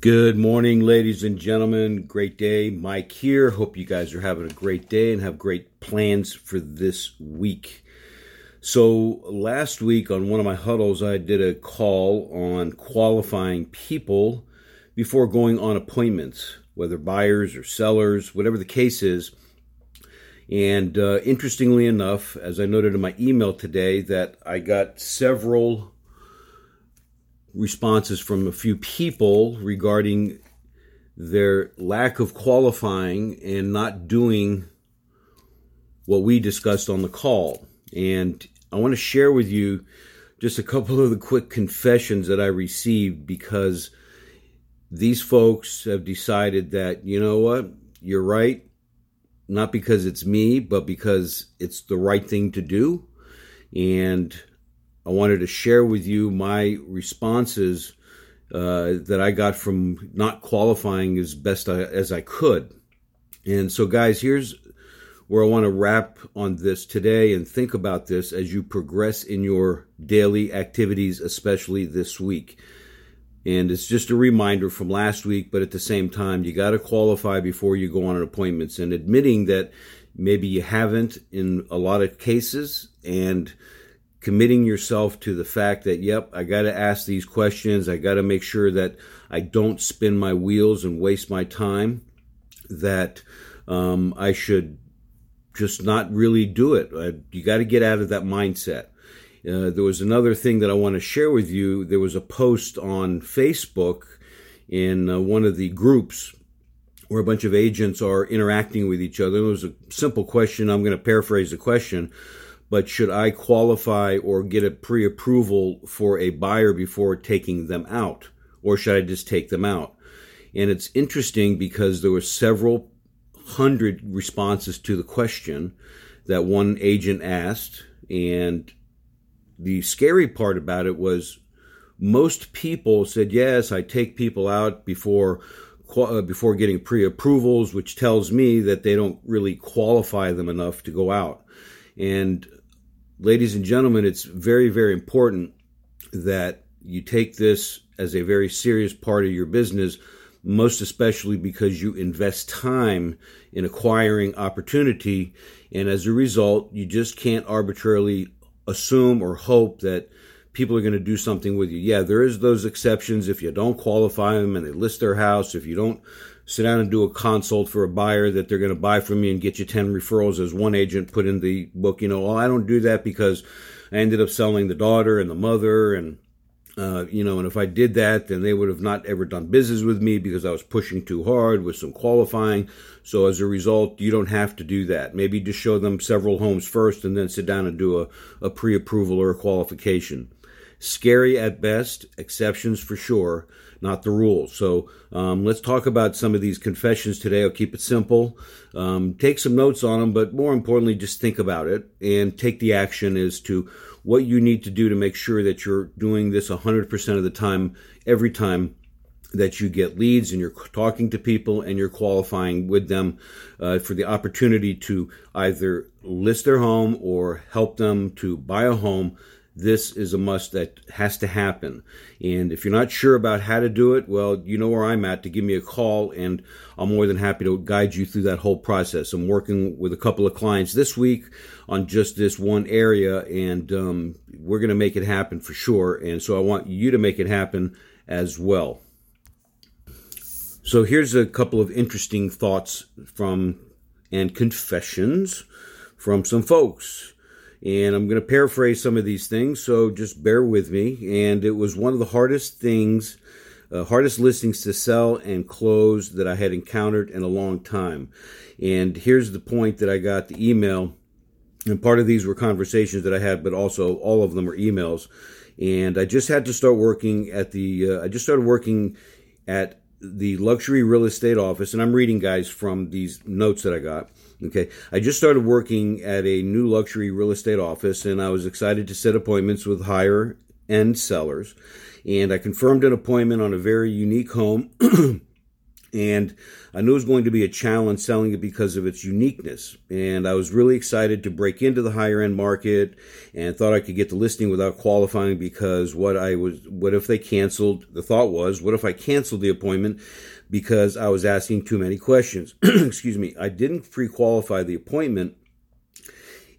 Good morning, ladies and gentlemen. Great day. Mike here. Hope you guys are having a great day and have great plans for this week. So, last week on one of my huddles, I did a call on qualifying people before going on appointments, whether buyers or sellers, whatever the case is. And uh, interestingly enough, as I noted in my email today, that I got several responses from a few people regarding their lack of qualifying and not doing what we discussed on the call. And I want to share with you just a couple of the quick confessions that I received because these folks have decided that, you know what, you're right. Not because it's me, but because it's the right thing to do. And I wanted to share with you my responses uh, that I got from not qualifying as best I, as I could. And so, guys, here's where I want to wrap on this today and think about this as you progress in your daily activities, especially this week. And it's just a reminder from last week, but at the same time, you got to qualify before you go on appointments and admitting that maybe you haven't in a lot of cases and committing yourself to the fact that, yep, I got to ask these questions. I got to make sure that I don't spin my wheels and waste my time, that um, I should just not really do it. I, you got to get out of that mindset. Uh, there was another thing that I want to share with you. There was a post on Facebook in uh, one of the groups where a bunch of agents are interacting with each other. It was a simple question. I'm going to paraphrase the question but should I qualify or get a pre approval for a buyer before taking them out? Or should I just take them out? And it's interesting because there were several hundred responses to the question that one agent asked. And the scary part about it was most people said, yes, I take people out before uh, before getting pre-approvals, which tells me that they don't really qualify them enough to go out. And ladies and gentlemen, it's very, very important that you take this as a very serious part of your business, most especially because you invest time in acquiring opportunity. And as a result, you just can't arbitrarily assume or hope that people are going to do something with you. Yeah, there is those exceptions. If you don't qualify them and they list their house, if you don't sit down and do a consult for a buyer that they're going to buy from you and get you 10 referrals as one agent put in the book you know well i don't do that because i ended up selling the daughter and the mother and uh, you know and if i did that then they would have not ever done business with me because i was pushing too hard with some qualifying. So as a result you don't have to do that. Maybe just show them several homes first and then sit down and do a, a pre-approval or a qualification scary at best exceptions for sure not the rule. So um, let's talk about some of these confessions today. I'll keep it simple. Um, take some notes on them, but more importantly, just think about it and take the action as to what you need to do to make sure that you're doing this 100% of the time, every time that you get leads and you're talking to people and you're qualifying with them uh, for the opportunity to either list their home or help them to buy a home this is a must that has to happen. And if you're not sure about how to do it, well, you know where I'm at to give me a call, and I'm more than happy to guide you through that whole process. I'm working with a couple of clients this week on just this one area, and um, we're going to make it happen for sure. And so I want you to make it happen as well. So here's a couple of interesting thoughts from and confessions from some folks. And I'm going to paraphrase some of these things, so just bear with me. And it was one of the hardest things, uh, hardest listings to sell and close that I had encountered in a long time. And here's the point that I got the email, and part of these were conversations that I had, but also all of them were emails. And I just had to start working at the, uh, I just started working at the luxury real estate office, and I'm reading guys from these notes that I got. Okay. I just started working at a new luxury real estate office and I was excited to set appointments with higher end sellers. And I confirmed an appointment on a very unique home And I knew it was going to be a challenge selling it because of its uniqueness. And I was really excited to break into the higher end market and thought I could get the listing without qualifying because what I was, what if they canceled? The thought was, what if I canceled the appointment because I was asking too many questions? Excuse me. I didn't pre qualify the appointment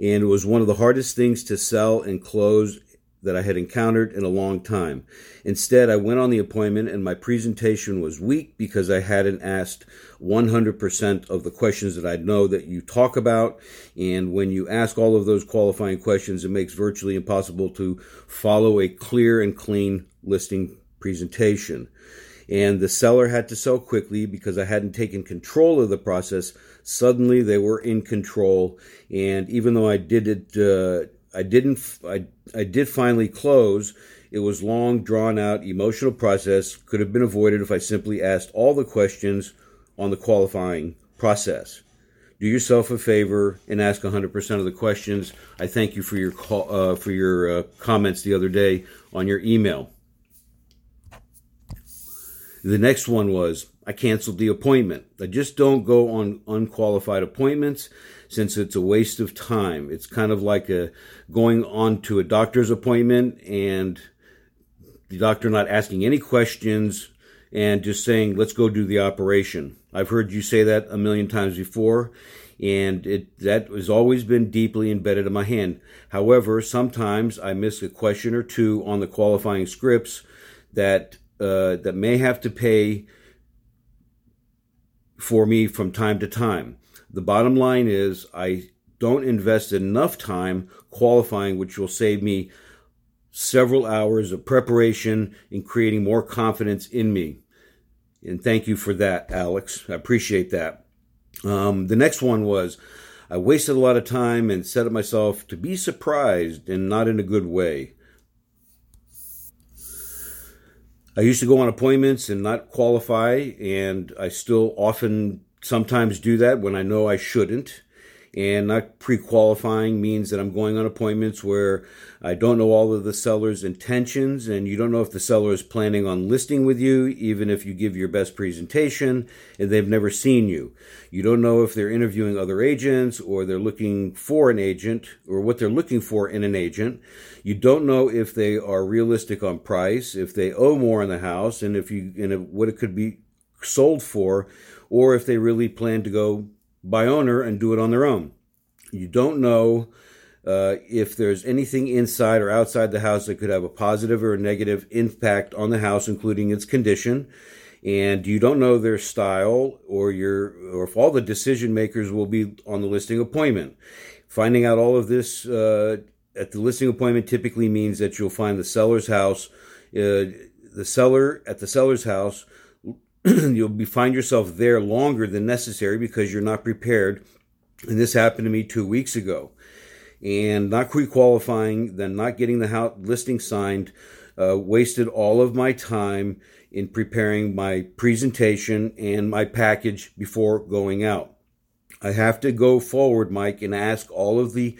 and it was one of the hardest things to sell and close that I had encountered in a long time. Instead, I went on the appointment and my presentation was weak because I hadn't asked 100% of the questions that I know that you talk about. And when you ask all of those qualifying questions, it makes virtually impossible to follow a clear and clean listing presentation. And the seller had to sell quickly because I hadn't taken control of the process. Suddenly they were in control. And even though I did it, uh, I didn't. I I did finally close. It was long, drawn out, emotional process. Could have been avoided if I simply asked all the questions on the qualifying process. Do yourself a favor and ask 100% of the questions. I thank you for your call, uh, for your uh, comments the other day on your email. The next one was I canceled the appointment. I just don't go on unqualified appointments since it's a waste of time. It's kind of like a going on to a doctor's appointment and the doctor not asking any questions and just saying, let's go do the operation. I've heard you say that a million times before, and it that has always been deeply embedded in my hand. However, sometimes I miss a question or two on the qualifying scripts that uh, that may have to pay for me from time to time. The bottom line is I don't invest enough time qualifying, which will save me several hours of preparation in creating more confidence in me. And thank you for that, Alex. I appreciate that. Um, the next one was I wasted a lot of time and set up myself to be surprised and not in a good way. I used to go on appointments and not qualify, and I still often sometimes do that when I know I shouldn't. And not pre qualifying means that I'm going on appointments where I don't know all of the seller's intentions, and you don't know if the seller is planning on listing with you, even if you give your best presentation and they've never seen you. You don't know if they're interviewing other agents or they're looking for an agent or what they're looking for in an agent. You don't know if they are realistic on price, if they owe more on the house, and if you and what it could be sold for or if they really plan to go by owner and do it on their own. You don't know uh, if there's anything inside or outside the house that could have a positive or a negative impact on the house, including its condition. And you don't know their style or your or if all the decision makers will be on the listing appointment. Finding out all of this uh, at the listing appointment typically means that you'll find the seller's house, uh, the seller at the seller's house you'll be find yourself there longer than necessary because you're not prepared. And this happened to me two weeks ago. And not pre-qualifying, then not getting the house listing signed, uh, wasted all of my time in preparing my presentation and my package before going out. I have to go forward, Mike, and ask all of the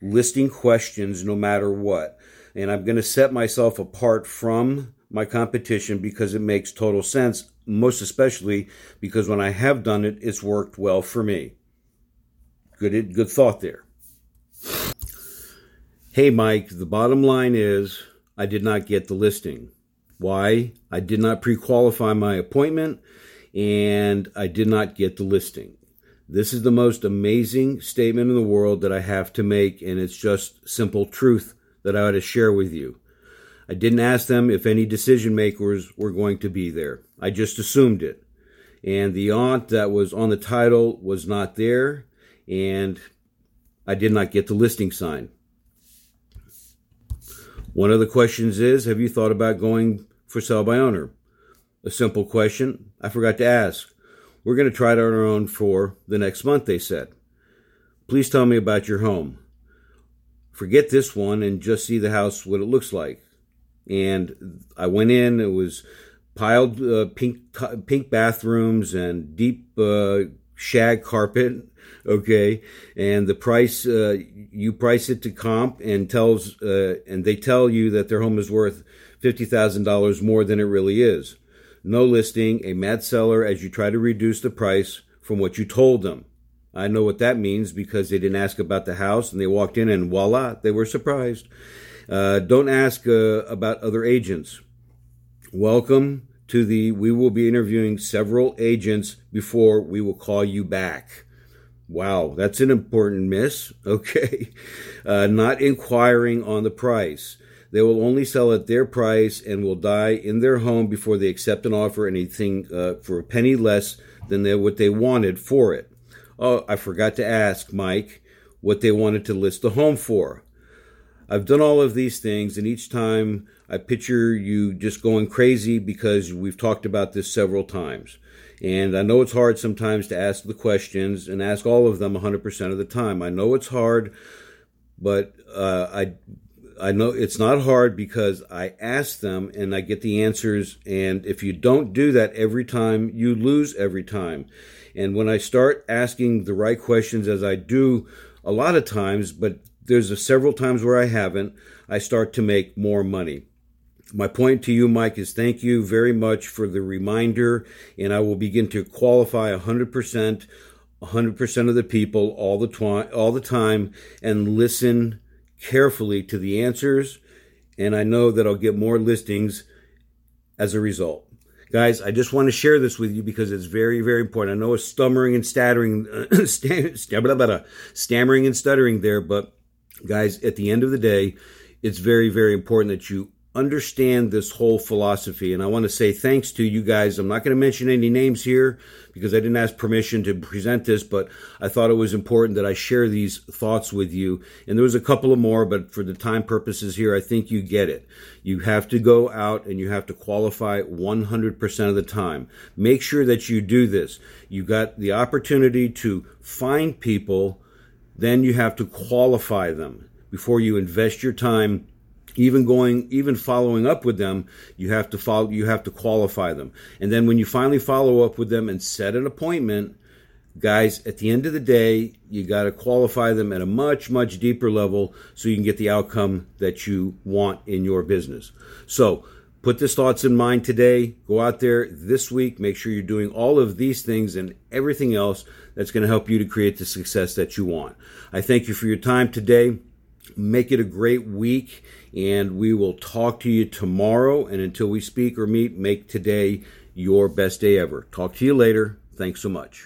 listing questions no matter what. And I'm going to set myself apart from my competition because it makes total sense, most especially because when I have done it, it's worked well for me. Good, good thought there. Hey, Mike, the bottom line is I did not get the listing. Why? I did not pre qualify my appointment and I did not get the listing. This is the most amazing statement in the world that I have to make, and it's just simple truth that I ought to share with you. I didn't ask them if any decision makers were going to be there. I just assumed it. And the aunt that was on the title was not there, and I did not get the listing sign. One of the questions is Have you thought about going for sale by owner? A simple question I forgot to ask. We're going to try it on our own for the next month, they said. Please tell me about your home. Forget this one and just see the house, what it looks like and I went in. It was piled uh, pink pink bathrooms and deep uh, shag carpet. Okay, and the price uh, you price it to comp and tells uh, and they tell you that their home is worth fifty thousand dollars more than it really is. no listing, a mad seller as you try to reduce the price from what you told them. I know what that means because they didn't ask about the house and they walked in and voila, they were surprised. Uh, don't ask uh, about other agents. Welcome to the, we will be interviewing several agents before we will call you back. Wow, that's an important miss. Okay. Uh, not inquiring on the price. They will only sell at their price and will die in their home before they accept an offer anything uh, for a penny less than they, what they wanted for it. Oh, I forgot to ask Mike what they wanted to list the home for. I've done all of these things, and each time I picture you just going crazy because we've talked about this several times. And I know it's hard sometimes to ask the questions and ask all of them 100% of the time. I know it's hard, but uh, I I know it's not hard because I ask them and I get the answers. And if you don't do that every time, you lose every time. And when I start asking the right questions, as I do a lot of times, but there's several times where I haven't, I start to make more money. My point to you, Mike, is thank you very much for the reminder, and I will begin to qualify 100%, 100% of the people all the, twi- all the time and listen carefully to the answers, and I know that I'll get more listings as a result. Guys, I just want to share this with you because it's very, very important. I know it's stammering and stuttering, stammering and stuttering there, but guys, at the end of the day, it's very, very important that you understand this whole philosophy. And I want to say thanks to you guys. I'm not going to mention any names here because I didn't ask permission to present this, but I thought it was important that I share these thoughts with you. And there was a couple of more, but for the time purposes here, I think you get it. You have to go out and you have to qualify 100% of the time. Make sure that you do this. You got the opportunity to find people, then you have to qualify them before you invest your time. Even going even following up with them you have to follow you have to qualify them. And then when you finally follow up with them and set an appointment guys at the end of the day you got to qualify them at a much much deeper level so you can get the outcome that you want in your business. So put these thoughts in mind today go out there this week make sure you're doing all of these things and everything else that's going to help you to create the success that you want i thank you for your time today Make it a great week, and we will talk to you tomorrow. And until we speak or meet, make today your best day ever. Talk to you later. Thanks so much.